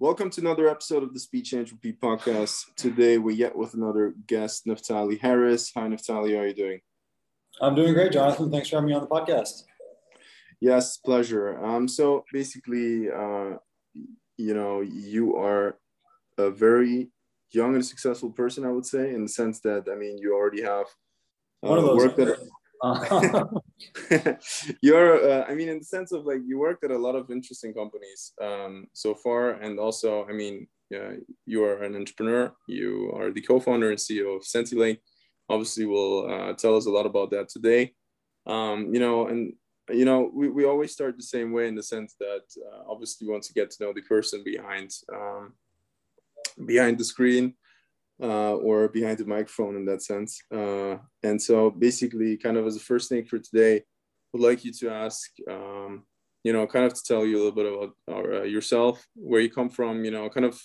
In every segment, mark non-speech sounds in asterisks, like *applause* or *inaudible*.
Welcome to another episode of the Speech Entropy podcast. Today we're yet with another guest, Naftali Harris. Hi, Naftali. How are you doing? I'm doing great, Jonathan. Thanks for having me on the podcast. Yes, pleasure. Um, so basically, uh, you know, you are a very young and successful person, I would say, in the sense that I mean, you already have uh, One of those. work that *laughs* you're uh, i mean in the sense of like you worked at a lot of interesting companies um, so far and also i mean yeah, you are an entrepreneur. You are the co-founder and ceo of SentiLink obviously will uh, tell us a lot about that today. Um, you know and you know we, we always start the same way in the sense that uh, obviously we want to get to know the person behind um, behind the screen uh, or behind the microphone in that sense. Uh, and so basically, kind of as a first thing for today, would like you to ask, um, you know, kind of to tell you a little bit about our, uh, yourself, where you come from, you know, kind of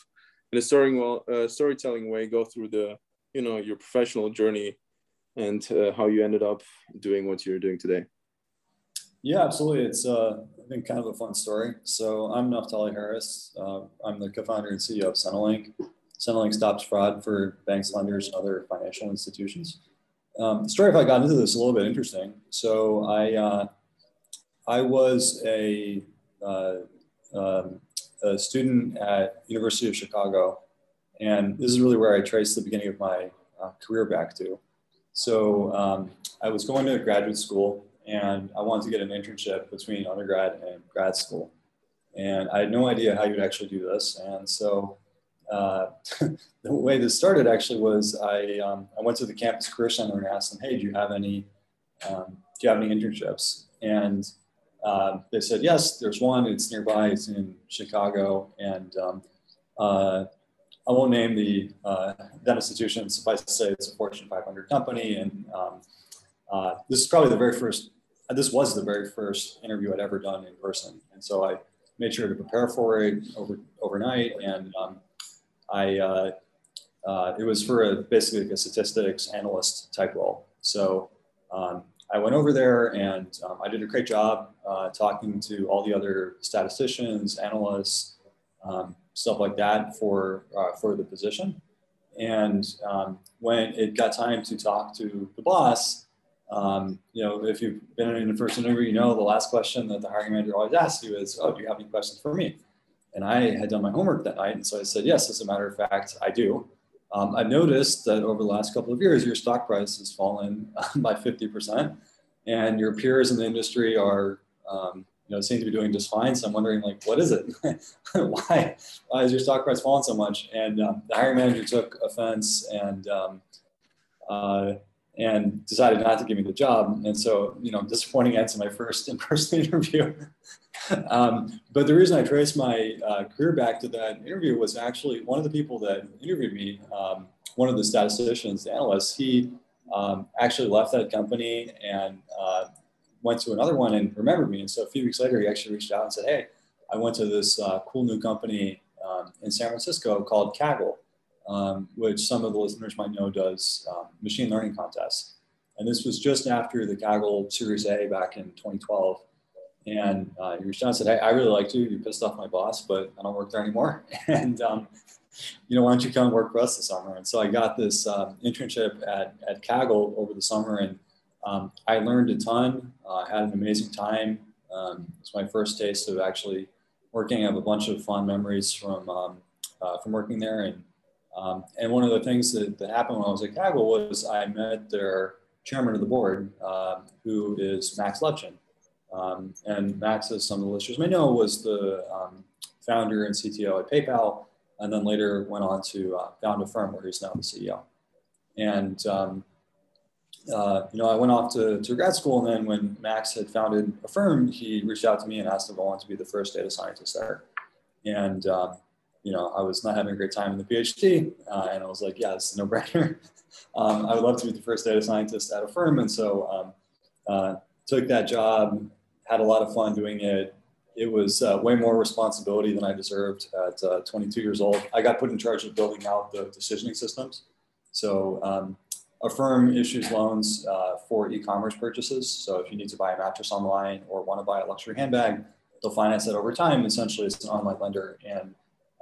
in a story, well, uh, storytelling way, go through the, you know, your professional journey and uh, how you ended up doing what you're doing today. Yeah, absolutely. It's, uh, I think, kind of a fun story. So I'm Naftali Harris. I'm the co-founder and CEO of SentiLink. SentiLink stops fraud for banks, lenders, and other financial institutions. Um, the story how I got into this is a little bit interesting. So I, uh, I was a, uh, um, a student at University of Chicago, and this is really where I trace the beginning of my uh, career back to. So um, I was going to graduate school, and I wanted to get an internship between undergrad and grad school. And I had no idea how you'd actually do this. And so uh, *laughs* the way this started actually was I, um, I went to the campus career center and asked them, hey, do you have any, um, do you have any internships? And uh, they said, yes, there's one, it's nearby, it's in Chicago. And um, uh, I won't name the, uh, that institution, suffice to say it's a Fortune 500 company. And um, uh, this is probably the very first, this was the very first interview I'd ever done in person. And so I made sure to prepare for it over, overnight and um, I uh, uh, it was for a, basically like a statistics analyst type role. So um, I went over there and um, I did a great job uh, talking to all the other statisticians, analysts, um, stuff like that for uh, for the position. And um, when it got time to talk to the boss, um, you know, if you've been in a first interview, you know the last question that the hiring manager always asks you is, "Oh, do you have any questions for me?" And I had done my homework that night. And so I said, yes, as a matter of fact, I do. Um, I've noticed that over the last couple of years, your stock price has fallen *laughs* by 50%, and your peers in the industry are, um, you know, seem to be doing just fine. So I'm wondering, like, what is it? *laughs* why, why is your stock price falling so much? And um, the hiring manager took offense and um, uh, and decided not to give me the job. And so, you know, disappointing end to my first *laughs* in-person interview. *laughs* um, but the reason I traced my uh, career back to that interview was actually one of the people that interviewed me, um, one of the statisticians, the analysts, he um, actually left that company and uh, went to another one and remembered me. And so a few weeks later, he actually reached out and said, Hey, I went to this uh, cool new company um, in San Francisco called Kaggle, um, which some of the listeners might know does um, machine learning contests. And this was just after the Kaggle Series A back in 2012. And uh, he reached out and said, Hey, I really liked you. You pissed off my boss, but I don't work there anymore. *laughs* and, um, you know, why don't you come work for us this summer? And so I got this um, internship at, at Kaggle over the summer and um, I learned a ton. I uh, had an amazing time. Um, it was my first taste of actually working. I have a bunch of fond memories from, um, uh, from working there. And, um, and one of the things that, that happened when I was at Kaggle was I met their chairman of the board, uh, who is Max Levchin. Um, and Max, as some of the listeners may know, was the um, founder and CTO at PayPal, and then later went on to uh, found Affirm where he's now the CEO. And um, uh, you know, I went off to, to grad school, and then when Max had founded Affirm, he reached out to me and asked if I wanted to be the first data scientist there. And um, you know, I was not having a great time in the PhD, uh, and I was like, yeah, it's a no-brainer. *laughs* Um, I would love to be the first data scientist at Affirm, and so um, uh, took that job had a lot of fun doing it. It was uh, way more responsibility than I deserved at uh, 22 years old. I got put in charge of building out the decisioning systems. So um, Affirm issues loans uh, for e-commerce purchases. So if you need to buy a mattress online or want to buy a luxury handbag, they'll finance that over time. Essentially, it's an online lender, and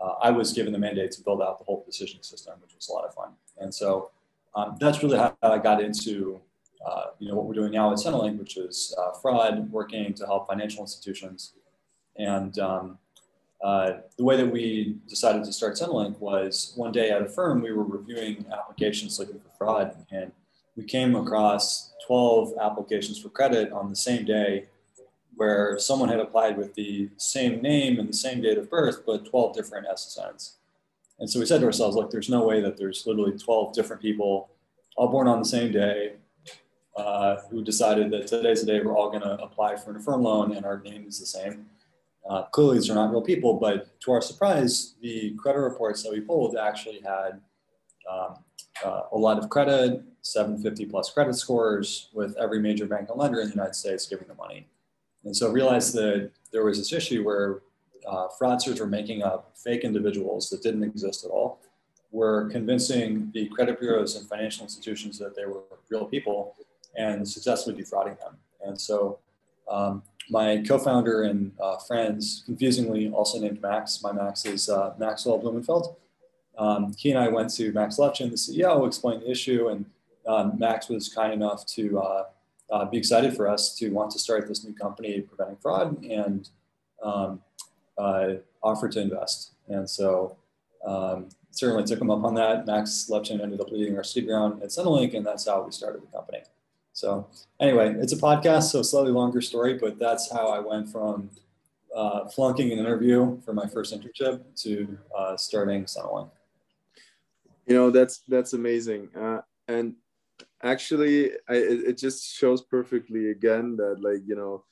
uh, I was given the mandate to build out the whole decisioning system, which was a lot of fun. And so um, that's really how I got into uh, you know what we're doing now at SentiLink, which is uh, fraud, working to help financial institutions. And um, uh, the way that we decided to start SentiLink was one day at Affirm we were reviewing applications looking for fraud, and we came across 12 applications for credit on the same day where someone had applied with the same name and the same date of birth, but 12 different SSNs. And so we said to ourselves, look, there's no way that there's literally 12 different people all born on the same day uh, who decided that today's the day we're all going to apply for an Affirm loan and our name is the same. Uh, clearly, these are not real people, but to our surprise, the credit reports that we pulled actually had um, uh, a lot of credit, 750 plus credit scores, with every major bank and lender in the United States giving the money. And so I realized that there was this issue where uh, fraudsters were making up fake individuals that didn't exist at all, were convincing the credit bureaus and financial institutions that they were real people and successfully defrauding them. And so um, my co-founder and uh, friends, confusingly also named Max, my Max is uh, Maxwell Blumenfeld. Um, he and I went to Max Levchin, the CEO, explained the issue, and um, Max was kind enough to uh, be excited for us to want to start this new company preventing fraud and um, uh, offer to invest. And so um, certainly took him up on that. Max Levchin ended up leading our seed round at SentiLink, and that's how we started the company. So anyway, it's a podcast, so slightly longer story, but that's how I went from uh, flunking an interview for my first internship to uh, starting SentiLink. You know, that's that's amazing. Uh, and actually I, it just shows perfectly again that like you know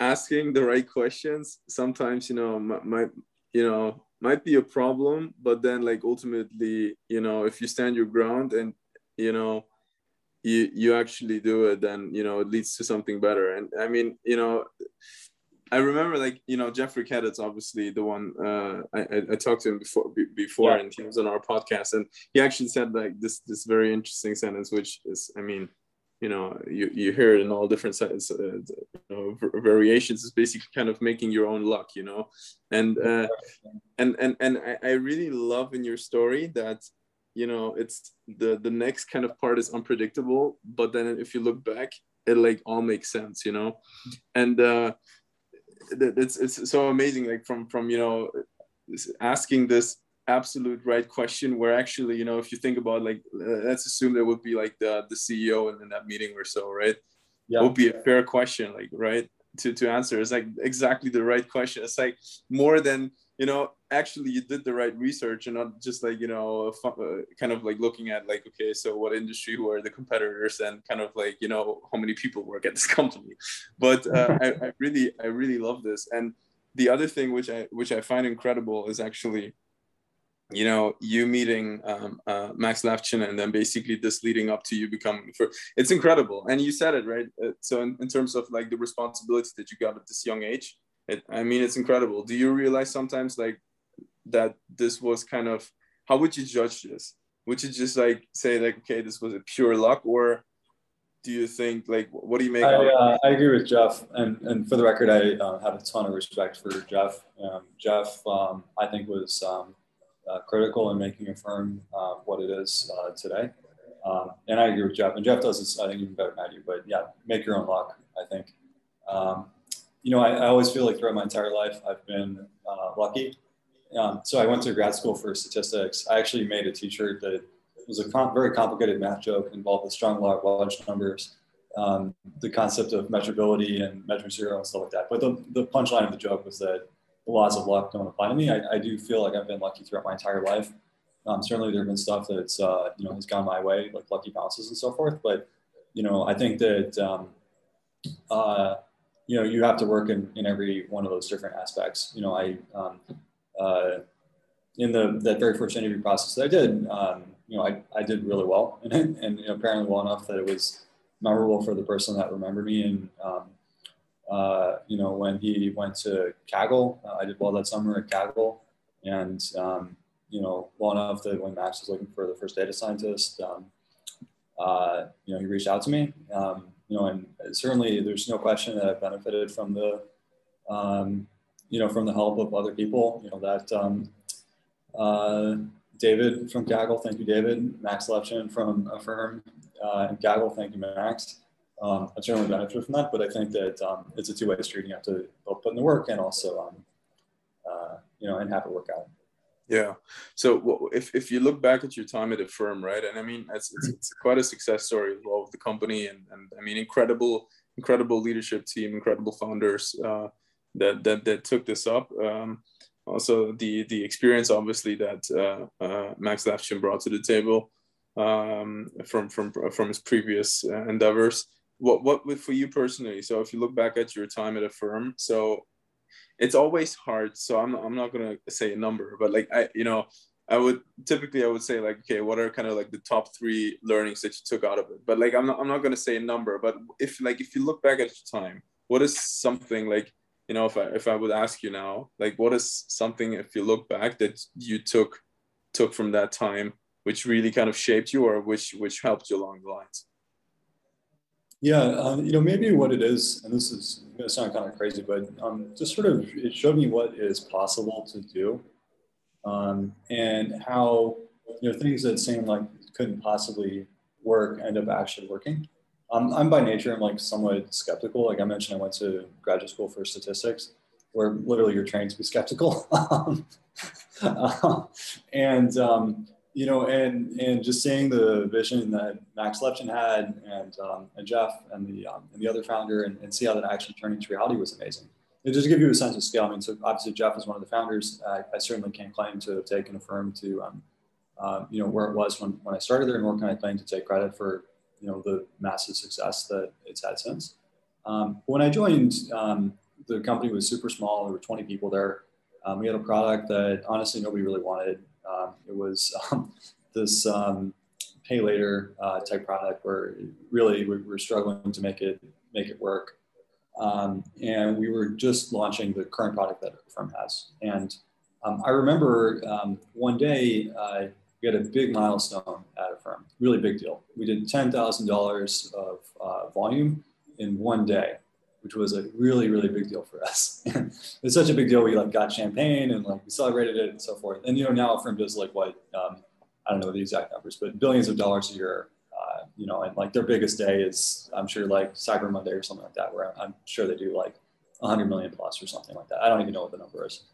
asking the right questions sometimes you know might you know might be a problem but then like ultimately you know if you stand your ground and you know you you actually do it then you know it leads to something better. And i mean you know I remember like you know Jeffrey Kaditz obviously the one uh, I, I talked to him before before yeah. and he was on our podcast and he actually said like this this very interesting sentence which is I mean you know you, you hear it in all different sides uh, you know, variations. Is basically kind of making your own luck you know? And uh, and and and I, I really love in your story that you know it's the the next kind of part is unpredictable but then if you look back it like all makes sense you know? And uh it's it's so amazing like from from you know asking this absolute right question where actually you know if you think about like let's assume there would be like the the ceo in, in that meeting or so right? Yeah. would be a fair question like right? To to answer. It's like exactly the right question. It's like more than you know actually you did the right research and not just like you know uh, kind of like looking at like okay so what industry who are the competitors and kind of like you know how many people work at this *laughs* company. But uh, *laughs* I, I really i really love this. And the other thing which i which i find incredible is actually you know you meeting um, uh, max Levchin and then basically this leading up to you becoming for it's incredible. And you said it right? Uh, so in, in terms of like the responsibility that you got at this young age it, I mean, it's incredible. Do you realize sometimes like that this was kind of how would you judge this? Would you just like say like, okay, this was a pure luck, or do you think like what do you make? I, uh, I agree with Jeff, and and for the record, I uh, have a ton of respect for Jeff. Um, Jeff, um, I think was um, uh, critical in making Affirm uh, what it is uh, today. Um, and I agree with Jeff, and Jeff does this I think even better than I do. But yeah, make your own luck. I think. You know, I, I, always feel like throughout my entire life, I've been uh, lucky. Um, so I went to grad school for statistics. I actually made a T-shirt that was a very complicated math joke involved with strong large numbers, um, the concept of measurability and measure zero and stuff like that. But the, the punchline of the joke was that the laws of luck don't apply to me. I, I do feel like I've been lucky throughout my entire life. Um, certainly, there have been stuff that's uh, you know has gone my way, like lucky bounces and so forth. But you know, I think that um, uh, you know you have to work in, in every one of those different aspects. You know i um, uh, in the that very first interview process that i did um, you know I, I did really well. *laughs* It and you know, apparently well enough that it was memorable for the person that remembered me. And um, uh, you know when he went to kaggle uh, i did well that summer at kaggle. And um, you know well enough that when max was looking for the first data scientist um, uh, you know he reached out to me. Um, you know, and certainly there's no question that I've benefited from the, um, you know, from the help of other people. You know that um, uh, David from Kaggle, thank you, David. Max Levchin from Affirm, uh, and Kaggle, thank you, Max. Um, I've certainly benefited from that, but I think that um, it's a two-way street. You have to both put in the work and also, um, uh, you know, and have it work out. Yeah. So if, if you look back at your time at Affirm, right, and I mean, it's, it's, it's quite a success story as well of the company, and, and I mean, incredible, incredible leadership team, incredible founders uh, that, that that took this up. Um, also, the the experience, obviously, that uh, uh, Max Levchin brought to the table um, from from from his previous uh, endeavors. What what for you personally? So, if you look back at your time at Affirm, so it's always hard. So I'm I'm not gonna say a number, but like I you know I would typically I would say like okay, what are kind of like the top three learnings that you took out of it? But like I'm not I'm not gonna say a number, but if like if you look back at your time, what is something like you know if I if I would ask you now, like what is something if you look back that you took took from that time which really kind of shaped you or which which helped you along the lines? Yeah, um, you know, maybe what it is, and this is going to sound kind of crazy, but um, just sort of it showed me what is possible to do, um, and how you know things that seem like couldn't possibly work end up actually working. Um, I'm by nature, I'm like somewhat skeptical. Like I mentioned, I went to graduate school for statistics, where literally you're trained to be skeptical, *laughs* *laughs* um, and um, you know, and and just seeing the vision that Max Levchin had, and um, and Jeff, and the um, and the other founder, and, and see how that actually turned into reality was amazing. And just to give you a sense of scale, I mean, so obviously Jeff is one of the founders. I, I certainly can't claim to have taken Affirm to, um, uh, you know, where it was when, when I started there, nor can I claim to take credit for, you know, the massive success that it's had since. Um, when I joined, um, the company was super small. There were 20 people there. Um, we had a product that honestly nobody really wanted. Um, it was um, this um, pay later uh, type product where really we were struggling to make it make it work. Um, and we were just launching the current product that firm has. And um, I remember one day uh, we had a big milestone at Affirm, really big deal. We did $10,000 of uh, volume in one day which was a really really big deal for us. *laughs* it's such a big deal. We like got champagne and like we celebrated it and so forth. And you know now Affirm does like what um, I don't know the exact numbers, but billions of dollars a year. Uh, you know, and like their biggest day is I'm sure like Cyber Monday or something like that, where I'm sure they do like 100 million plus or something like that. I don't even know what the number is.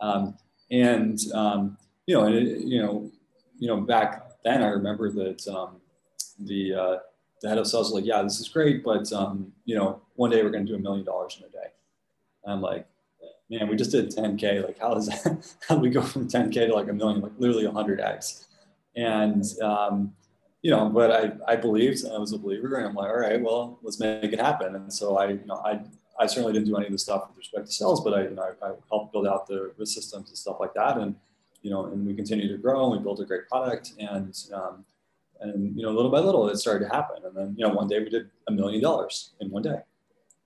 Um, and um, you know, and it, you know, you know, back then I remember that um, the uh, the head of sales was like, yeah, this is great, but um, you know, one day we're going to do a million dollars in a day. And I'm like, man, we just did 10k. Like, how does that? *laughs* How do we go from 10k to like a million? Like, literally 100x. And um, you know, but I I believed, and I was a believer, and I'm like, all right, well, let's make it happen. And so I, you know, I I certainly didn't do any of the stuff with respect to sales, but I, you know, I, I helped build out the, the systems and stuff like that. And you know, and we continue to grow, and we built a great product, and um, and you know little by little it started to happen and then you know one day we did a million dollars in one day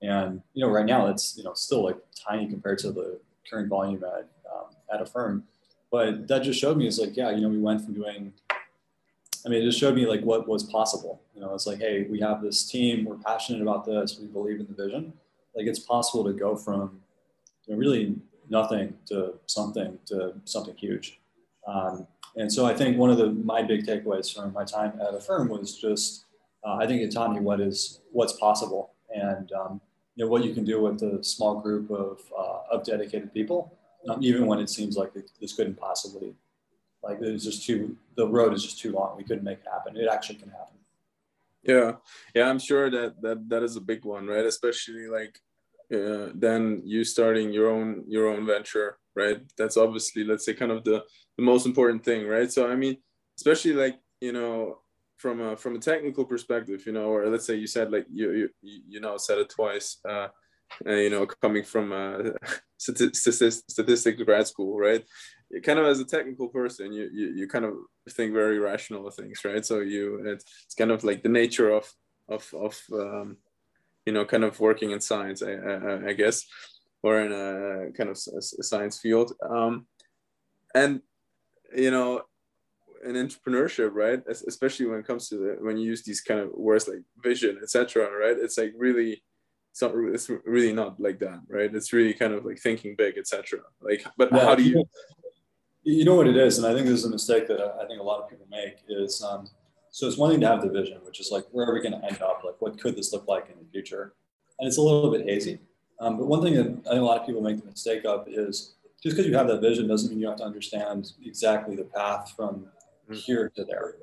and you know right now it's you know still like tiny compared to the current volume at um, at Affirm. But that just showed me it's like yeah you know we went from doing i mean it just showed me like what was possible. You know it's like hey we have this team we're passionate about this we believe in the vision. Like it's possible to go from you know, really nothing to something to something huge. Um, and so I think one of the my big takeaways from my time at Affirm was just uh, I think it taught me what is what's possible. And um, you know what you can do with a small group of uh, of dedicated people, um, even when it seems like this couldn't possibly like it's just too the road is just too long. We couldn't make it happen. It actually can happen. Yeah, yeah, I'm sure that that that is a big one, right? Especially like uh, then you starting your own your own venture right that's obviously let's say kind of the the most important thing right so i mean especially like you know from a from a technical perspective you know or let's say you said like you you you know said it twice uh, uh you know coming from *laughs* a statistics grad school right? Kind of as a technical person you, you you kind of think very rational things right? So you it's, it's kind of like the nature of of of um, you know kind of working in science I, I, I guess or in a kind of a science field. Um, and you know in entrepreneurship right especially when it comes to the when you use these kind of words like vision etc right it's like really it's not it's really not like that right it's really kind of like thinking big etc like but yeah, how do you You know what it is, and I think this is a mistake that I think a lot of people make is um, so it's one thing to have the vision, which is like where are we going to end up? Like what could this look like in the future? And it's a little bit hazy. Um, but one thing that I think a lot of people make the mistake of is just because you have that vision doesn't mean you have to understand exactly the path from. Here to there.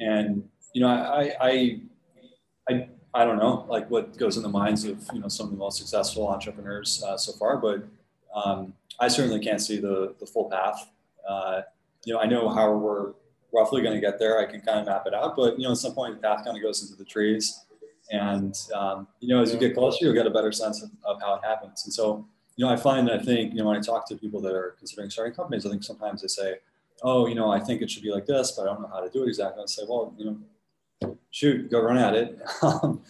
And you know, I I I I don't know like what goes in the minds of you know some of the most successful entrepreneurs uh, so far, but um, I certainly can't see the the full path. Uh, you know, I know how we're roughly going to get there. I can kind of map it out, but you know, at some point the path kind of goes into the trees, and um, you know, as you get closer, you'll get a better sense of, of how it happens. And so, you know, I find I think you know when I talk to people that are considering starting companies, I think sometimes they say, "Oh, you know, I think it should be like this, but I don't know how to do it exactly." I say, "Well, you know, shoot, go run at it." *laughs* Um,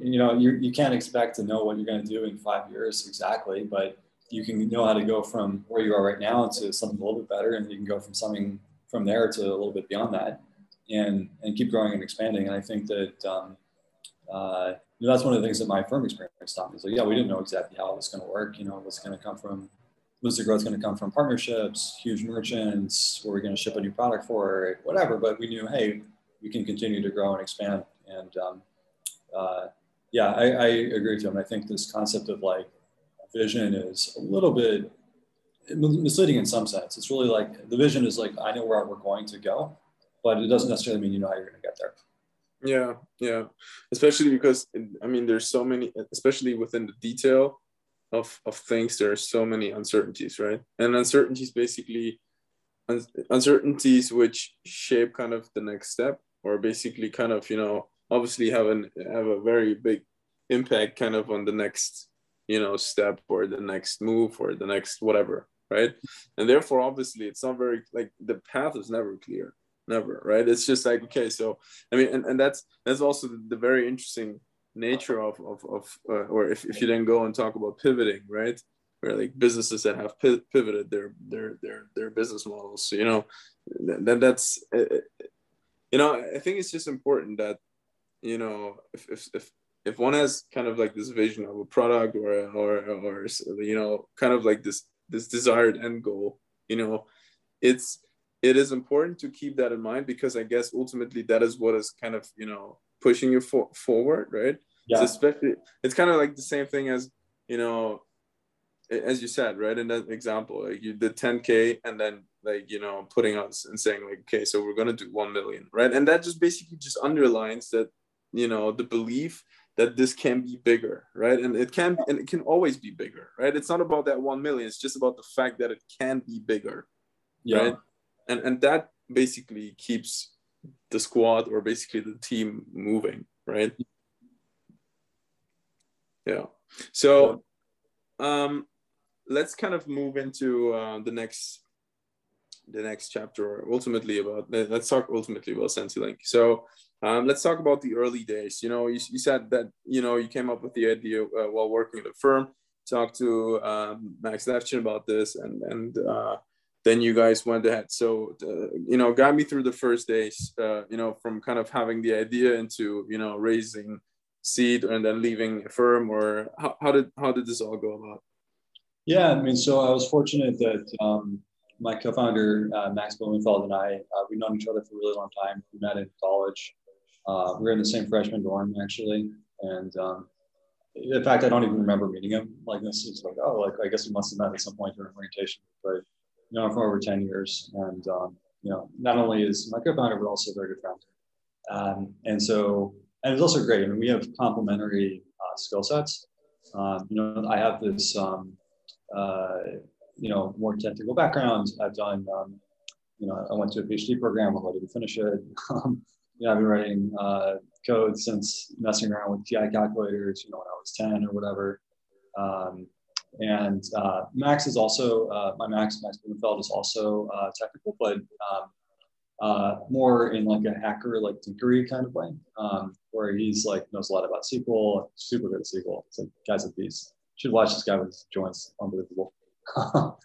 you know, you you can't expect to know what you're going to do in five years exactly, but you can know how to go from where you are right now to something a little bit better, and you can go from something from there to a little bit beyond that, and and keep growing and expanding. And I think that um, uh, that's one of the things that my firm experience taught me. So yeah, we didn't know exactly how it was going to work. You know, what's going to come from was the growth going to come from partnerships, huge merchants, were we going to ship a new product for, whatever. But we knew, hey, we can continue to grow and expand. And um, uh, yeah, I, I, agree with you. And I think this concept of like vision is a little bit misleading in some sense. It's really like the vision is like I know where we're going to go, but it doesn't necessarily mean you know how you're going to get there. Yeah, yeah. Especially because I mean, there's so many, especially within the detail of of things. There are so many uncertainties, right? And uncertainties basically un- uncertainties which shape kind of the next step, or basically kind of you know obviously have an have a very big impact kind of on the next you know step or the next move or the next whatever right and therefore obviously it's not very like the path is never clear never right it's just like okay so i mean and, and that's that's also the, the very interesting nature of of, of uh, or if, if you then go and talk about pivoting right? Where like businesses that have pivoted their their their their business models you know? Then that's uh, you know i think it's just important that you know if, if, if if one has kind of like this vision of a product or or or you know kind of like this this desired end goal you know it's it is important to keep that in mind because i guess ultimately that is what is kind of you know pushing you for, forward right? Yeah. It's especially it's kind of like the same thing as you know as you said right? In that example like you did 10k and then like you know putting us and saying like okay so we're gonna do 1 million right? And that just basically just underlines that you know the belief that this can be bigger right? And it can and it can always be bigger right? It's not about that 1 million it's just about the fact that it can be bigger yeah. right? And and that basically keeps the squad or basically the team moving right yeah so um let's kind of move into uh, the next the next chapter ultimately about let's talk ultimately about SentiLink. So um, let's talk about the early days. You know, you, you said that you know you came up with the idea uh, while working at Affirm. Talked to um, Max Levchin about this, and and uh, then you guys went ahead. So uh, you know, got me through the first days. Uh, you know, from kind of having the idea into you know raising seed and then leaving Affirm, or how, how did how did this all go about? Yeah, I mean, so I was fortunate that um, my co-founder uh, Max Blumenfeld and I uh, we've known each other for a really long time. We met in college. Uh, we were in the same freshman dorm actually, and um, in fact, I don't even remember meeting him. Like this is like oh, like I guess we must have met at some point during orientation. But you know, for over ten years, and um, you know, not only is my co-founder but also a very good friend. Um, and so, and it's also great. I mean, we have complementary uh, skill sets. Um, you know, I have this um, uh, you know, more technical background. I've done, um, you know, I went to a PhD program, although I didn't finish it. *laughs* Um, you know, I've been writing uh, code since messing around with TI calculators, you know, when I was 10 or whatever. Um, and uh, Max is also, uh, my Max, Max Blumenfeld is also uh, technical, but um, uh, more in like a hacker, like tinkery kind of way, um, where he's like knows a lot about SQL, super good at SQL. It's like guy's a beast. Should watch this guy with his joints, unbelievable. *laughs*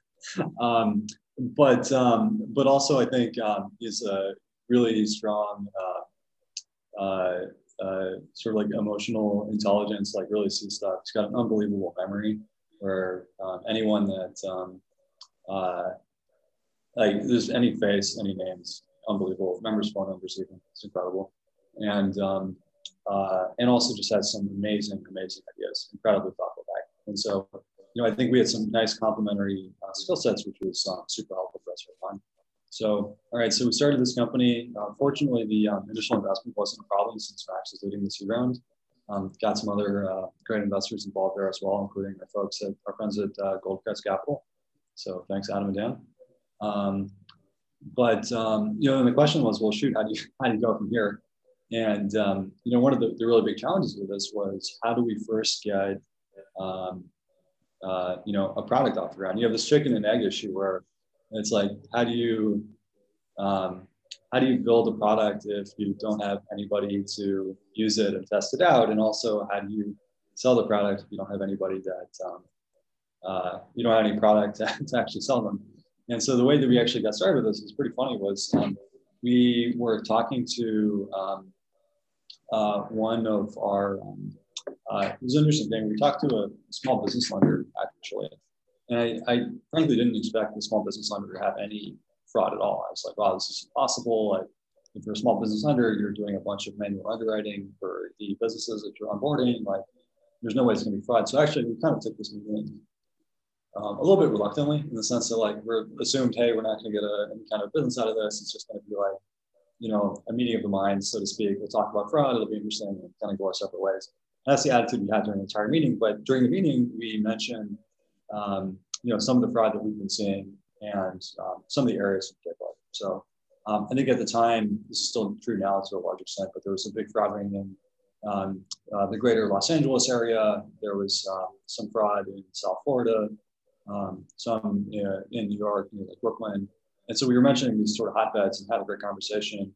um, but um, but also I think um, is a really strong uh, uh, sort of like emotional intelligence, like really see stuff. He's got an unbelievable memory. Where um, anyone that um, uh, like there's any face, any names, unbelievable. Members' phone numbers, even it's incredible, and um, uh, and also just has some amazing, amazing ideas. Incredibly thoughtful guy, and so you know I think we had some nice complementary uh, skill sets, which was uh, super helpful for us for time. So, all right, so we started this company. Fortunately, the um, initial investment wasn't a problem since Max is leading seed round. Um, got some other uh, great investors involved there as well, including our folks at our friends at uh, Goldcrest Capital. So thanks, Adam and Dan. Um, but um, you know, and the question was, well, shoot, how do you *laughs* how do you go from here? And um, you know, one of the, the, really big challenges with this was how do we first get um, uh, you know a product off the ground? You have this chicken and egg issue where it's like, how do you um, how do you build a product if you don't have anybody to use it and test it out? And also, how do you sell the product if you don't have anybody that um, uh, you don't have any product *laughs* to, to, actually sell them? And so the way that we actually got started with this is pretty funny. Was um, we were talking to um, uh, one of our um, uh, it was an interesting thing. We talked to a small business lender actually, and I, I frankly didn't expect the small business lender to have any fraud at all. I was like, wow, this is impossible. Like, if you're a small business lender, you're doing a bunch of manual underwriting for the businesses that you're onboarding. Like, there's no way it's going to be fraud. So actually, we kind of took this meeting um, a little bit reluctantly in the sense that like we're assumed, hey, we're not going to get a, any kind of business out of this. It's just going to be like, you know, a meeting of the minds, so to speak. We'll talk about fraud. It'll be interesting and kind of go our separate ways. And that's the attitude we had during the entire meeting. But during the meeting, we mentioned, um, you know, some of the fraud that we've been seeing and um, some of the areas of particular. So um, I think at the time, this is still true now to a large extent, but there was a big fraud ring in um, uh, the greater Los Angeles area. There was uh, some fraud in South Florida, um, some uh, in New York, you know, like Brooklyn. And so we were mentioning these sort of hotbeds and had a great conversation.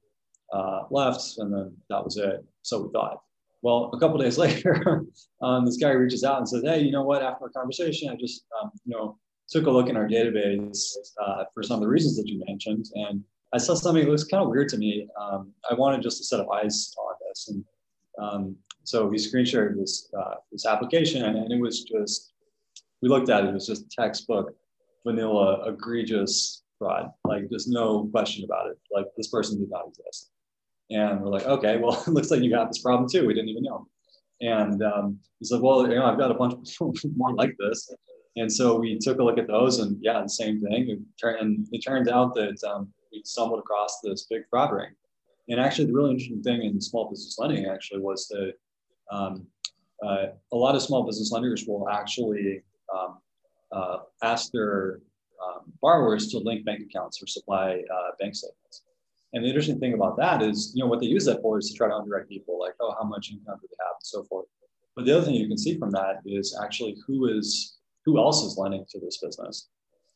Uh, left, and then that was it. So we thought. Well, a couple days *laughs* later, um, this guy reaches out and says, "Hey, you know what? After our conversation, I just, um, you know, took a look in our database uh, for some of the reasons that you mentioned, and I saw something that looks kind of weird to me. Um, I wanted just a set of eyes on this, and um, so he screen shared this uh, this application, and it was just we looked at it. It was just textbook vanilla egregious fraud. Like there's no question about it. Like this person did not exist. And we're like, okay, well, *laughs* it looks like you got this problem too. We didn't even know. And um, he's like, well, you know, I've got a bunch *laughs* more like this. And so we took a look at those, and yeah, the same thing. And it turned out that um, we stumbled across this big fraud ring. And actually, the really interesting thing in small business lending actually was that um, uh, a lot of small business lenders will actually um, uh, ask their um, borrowers to link bank accounts or supply uh, bank statements. And the interesting thing about that is, you know, what they use that for is to try to underwrite people, like, oh, how much income do they have, and so forth. But the other thing you can see from that is actually who is who else is lending to this business.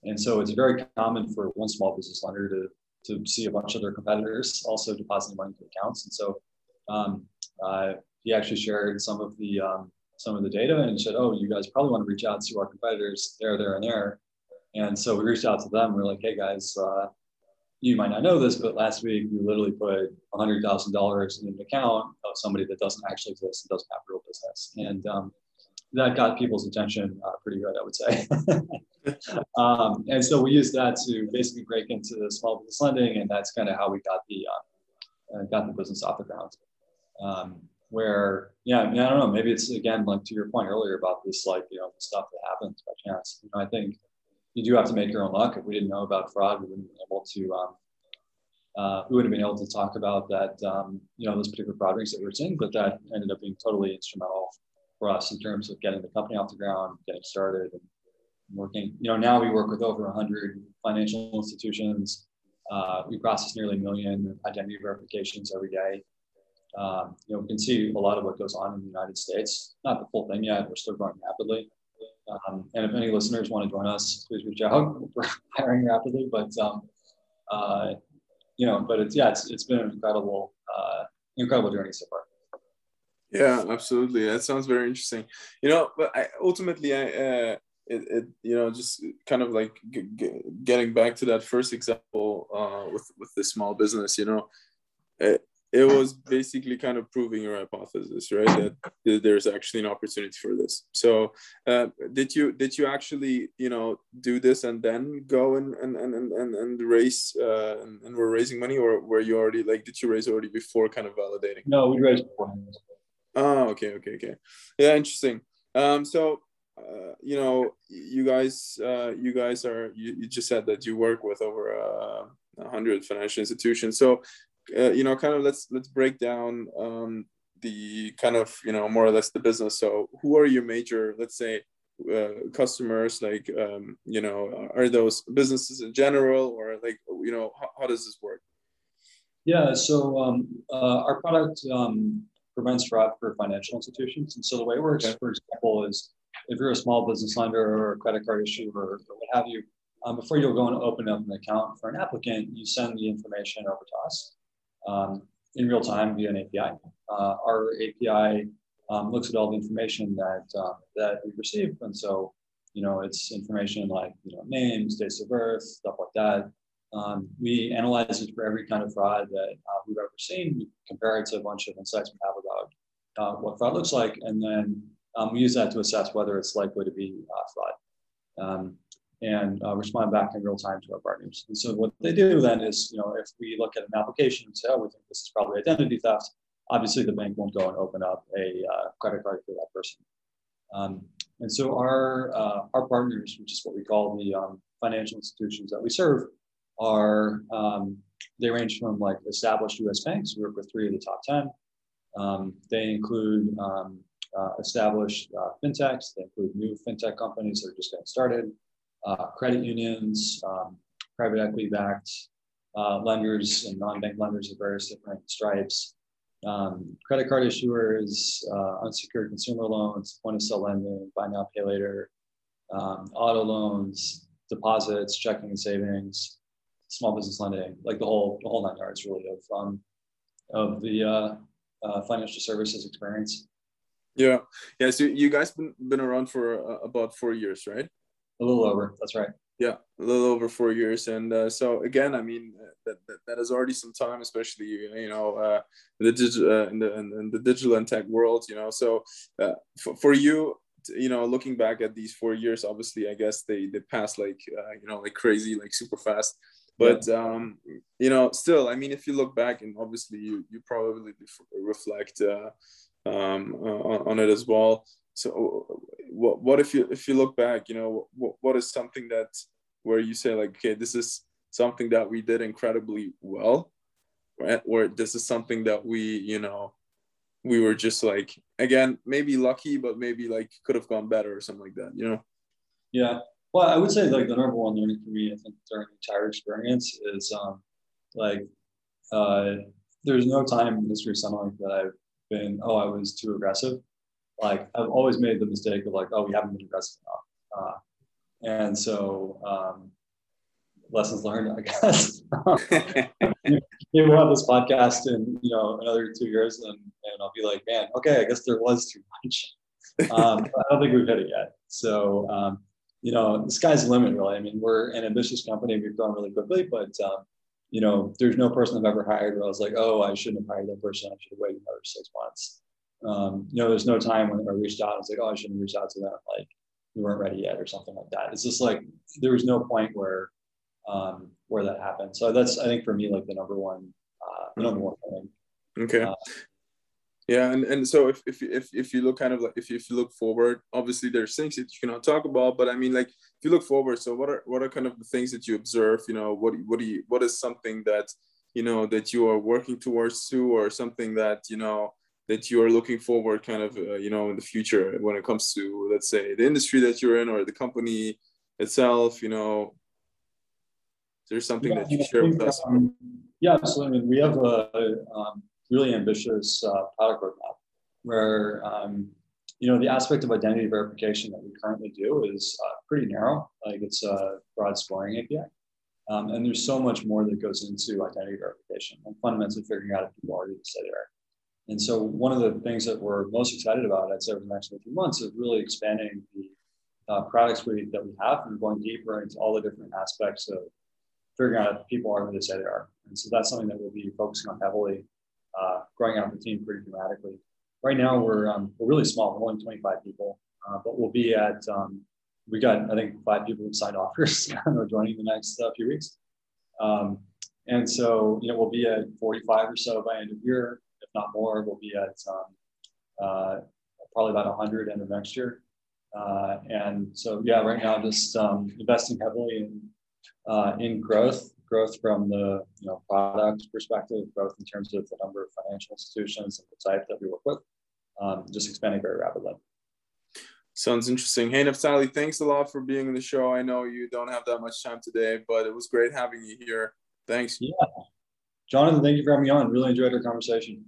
And so it's very common for one small business lender to, to see a bunch of their competitors also depositing money into accounts. And so um, uh, he actually shared some of the um, some of the data and said, "Oh, you guys probably want to reach out to our competitors there, there, and there." And so we reached out to them. We're like, "Hey guys, uh, you might not know this, but last week you literally put $100,000 in an account of somebody that doesn't actually exist and doesn't have real business." And um, that got people's attention uh, pretty good, I would say. *laughs* um, and so we used that to basically break into the small business lending, and that's kind of how we got the uh, uh, got the business off the ground. Um, where, yeah, I mean, I don't know, maybe it's again like to your point earlier about this, like you know, stuff that happens by chance. You know, I think you do have to make your own luck. If we didn't know about fraud, we wouldn't be able to. Um, uh, we would have been able to talk about that, um, you know, those particular fraud rings that we were seeing, but that ended up being totally instrumental for us in terms of getting the company off the ground, getting started, and working. You know, now we work with over 100 financial institutions. Uh, we process nearly a million identity verifications every day. Um, you know, we can see a lot of what goes on in the United States. Not the full thing yet. We're still growing rapidly. Um, and if any listeners want to join us, please reach out. *laughs* We're hiring rapidly, but um, uh, you know, but it's yeah, it's, it's been an incredible, uh, incredible journey so far. Yeah, absolutely. That sounds very interesting. You know, but I, ultimately, I uh, it, it you know just kind of like g- g- getting back to that first example uh, with with the small business. You know, it, it was basically kind of proving your hypothesis, right? That there's actually an opportunity for this. So, uh, did you did you actually you know do this and then go and and and and, and raise uh, and, and were raising money, or were you already like did you raise already before kind of validating? No, we raised before. Oh, okay, okay, okay. Yeah, interesting. Um, so uh, you know, you guys, uh, you guys are, you, you just said that you work with over uh, a uh, hundred financial institutions. So uh, you know, kind of let's let's break down um, the kind of you know more or less the business. So who are your major, let's say, uh, customers? Like um, you know, are those businesses in general, or like you know, how, how does this work? Yeah, so um, uh, our product um, prevents fraud for financial institutions, and so the way it works, okay. for example, is if you're a small business lender or a credit card issuer or, or what have you, um, before you'll go and open up an account for an applicant, you send the information over to us um, in real time via an API. Uh, our API um, looks at all the information that uh, that we receive, and so you know it's information like you know names, dates of birth, stuff like that. Um, we analyze it for every kind of fraud that uh, we've ever seen. We compare it to a bunch of insights we have about uh, what fraud looks like, and then um, we use that to assess whether it's likely to be uh, fraud. Um, and uh, respond back in real time to our partners. And so what they do then is, you know, if we look at an application and say, oh, we think this is probably identity theft, obviously the bank won't go and open up a uh, credit card for that person. Um, and so our uh, our partners, which is what we call the um, financial institutions that we serve, are um, they range from like established U.S. banks. We work with three of the top ten. Um, they include um, uh, established uh, fintechs. They include new fintech companies that are just getting started uh, credit unions, um, private equity backed uh, lenders and non-bank lenders of various different stripes, um, credit card issuers, uh, unsecured consumer loans, point of sale lending, buy now, pay later, um, auto loans, deposits, checking and savings, small business lending, like the whole the whole nine yards really of um, of the uh, uh, financial services experience. Yeah, yeah. So you guys been been around for uh, about four years, right? A little over. That's right. Yeah, a little over four years, and uh, so again, I mean, that, that, that is already some time, especially you know, uh, the digital uh, in the in, in, the digital and tech world, you know. So uh, for, for you, you know, looking back at these four years, obviously, I guess they they passed like uh, you know like crazy, like super fast. But yeah. um, you know, still, I mean, if you look back, and obviously you you probably reflect uh, um, uh, on it as well so what, what if you if you look back you know what, what is something that where you say like okay this is something that we did incredibly well right? or this is something that we you know we were just like again maybe lucky but maybe like could have gone better or something like that you know yeah well i would say like the number one learning for me i think during the entire experience is um like uh there's no time in history something like that i've been oh i was too aggressive like I've always made the mistake of like, oh, we haven't been aggressive enough. Uh, and so um, lessons learned, I guess. *laughs* Maybe we'll have this podcast in you know another two years, and, and I'll be like, man, okay, I guess there was too much. *laughs* Um, I don't think we've hit it yet. So um, you know, the sky's the limit, really. I mean, we're an ambitious company. We've grown really quickly, but um, you know, there's no person I've ever hired where I was like, oh, I shouldn't have hired that person. I should have waited another six months. Um, you know, there's no time when I reached out. I was like, oh, I shouldn't reach out to them. Like we weren't ready yet, or something like that. It's just like there was no point where um, where that happened. So that's I think for me like the number one uh, the number one thing. Okay. Uh, yeah, and, and so if, if if if you look kind of like if you, if you look forward, obviously there's things that you cannot talk about, but I mean like if you look forward, so what are what are kind of the things that you observe? You know, what what do you what is something that you know that you are working towards to, or something that you know that you are looking forward kind of uh, you know in the future when it comes to let's say the industry that you're in or the company itself you know there's something yeah, that you share with us um, yeah absolutely I mean, we have a, a um, really ambitious uh, product roadmap where um, you know the aspect of identity verification that we currently do is uh, pretty narrow. Like it's a fraud scoring api um, and there's so much more that goes into identity verification and fundamentally figuring out if people are who say they are and so one of the things that we're most excited about, I'd say over the next few months, is really expanding the uh, product that we have and going deeper into all the different aspects of figuring out if people are who they say they are. And so that's something that we'll be focusing on heavily uh, growing out the team pretty dramatically. Right now, we're um, we're really small. We're only 25 people, uh, but we'll be at um, we got I think five people who've signed offers *laughs* and are joining the next uh, few weeks. Um, and so you know we'll be at 45 or so by end of year, if not more. We'll be at um, uh, probably about 100 end of next year. Uh, and so yeah, right now just um, investing heavily in uh, in growth, growth from the you know product perspective, growth in terms of the number of financial institutions and the type that we work with, um, just expanding very rapidly. Sounds interesting. Hey, Naftali, thanks a lot for being on the show. I know you don't have that much time today, but it was great having you here. Thanks. Yeah. Jonathan, thank you for having me on. Really enjoyed our conversation.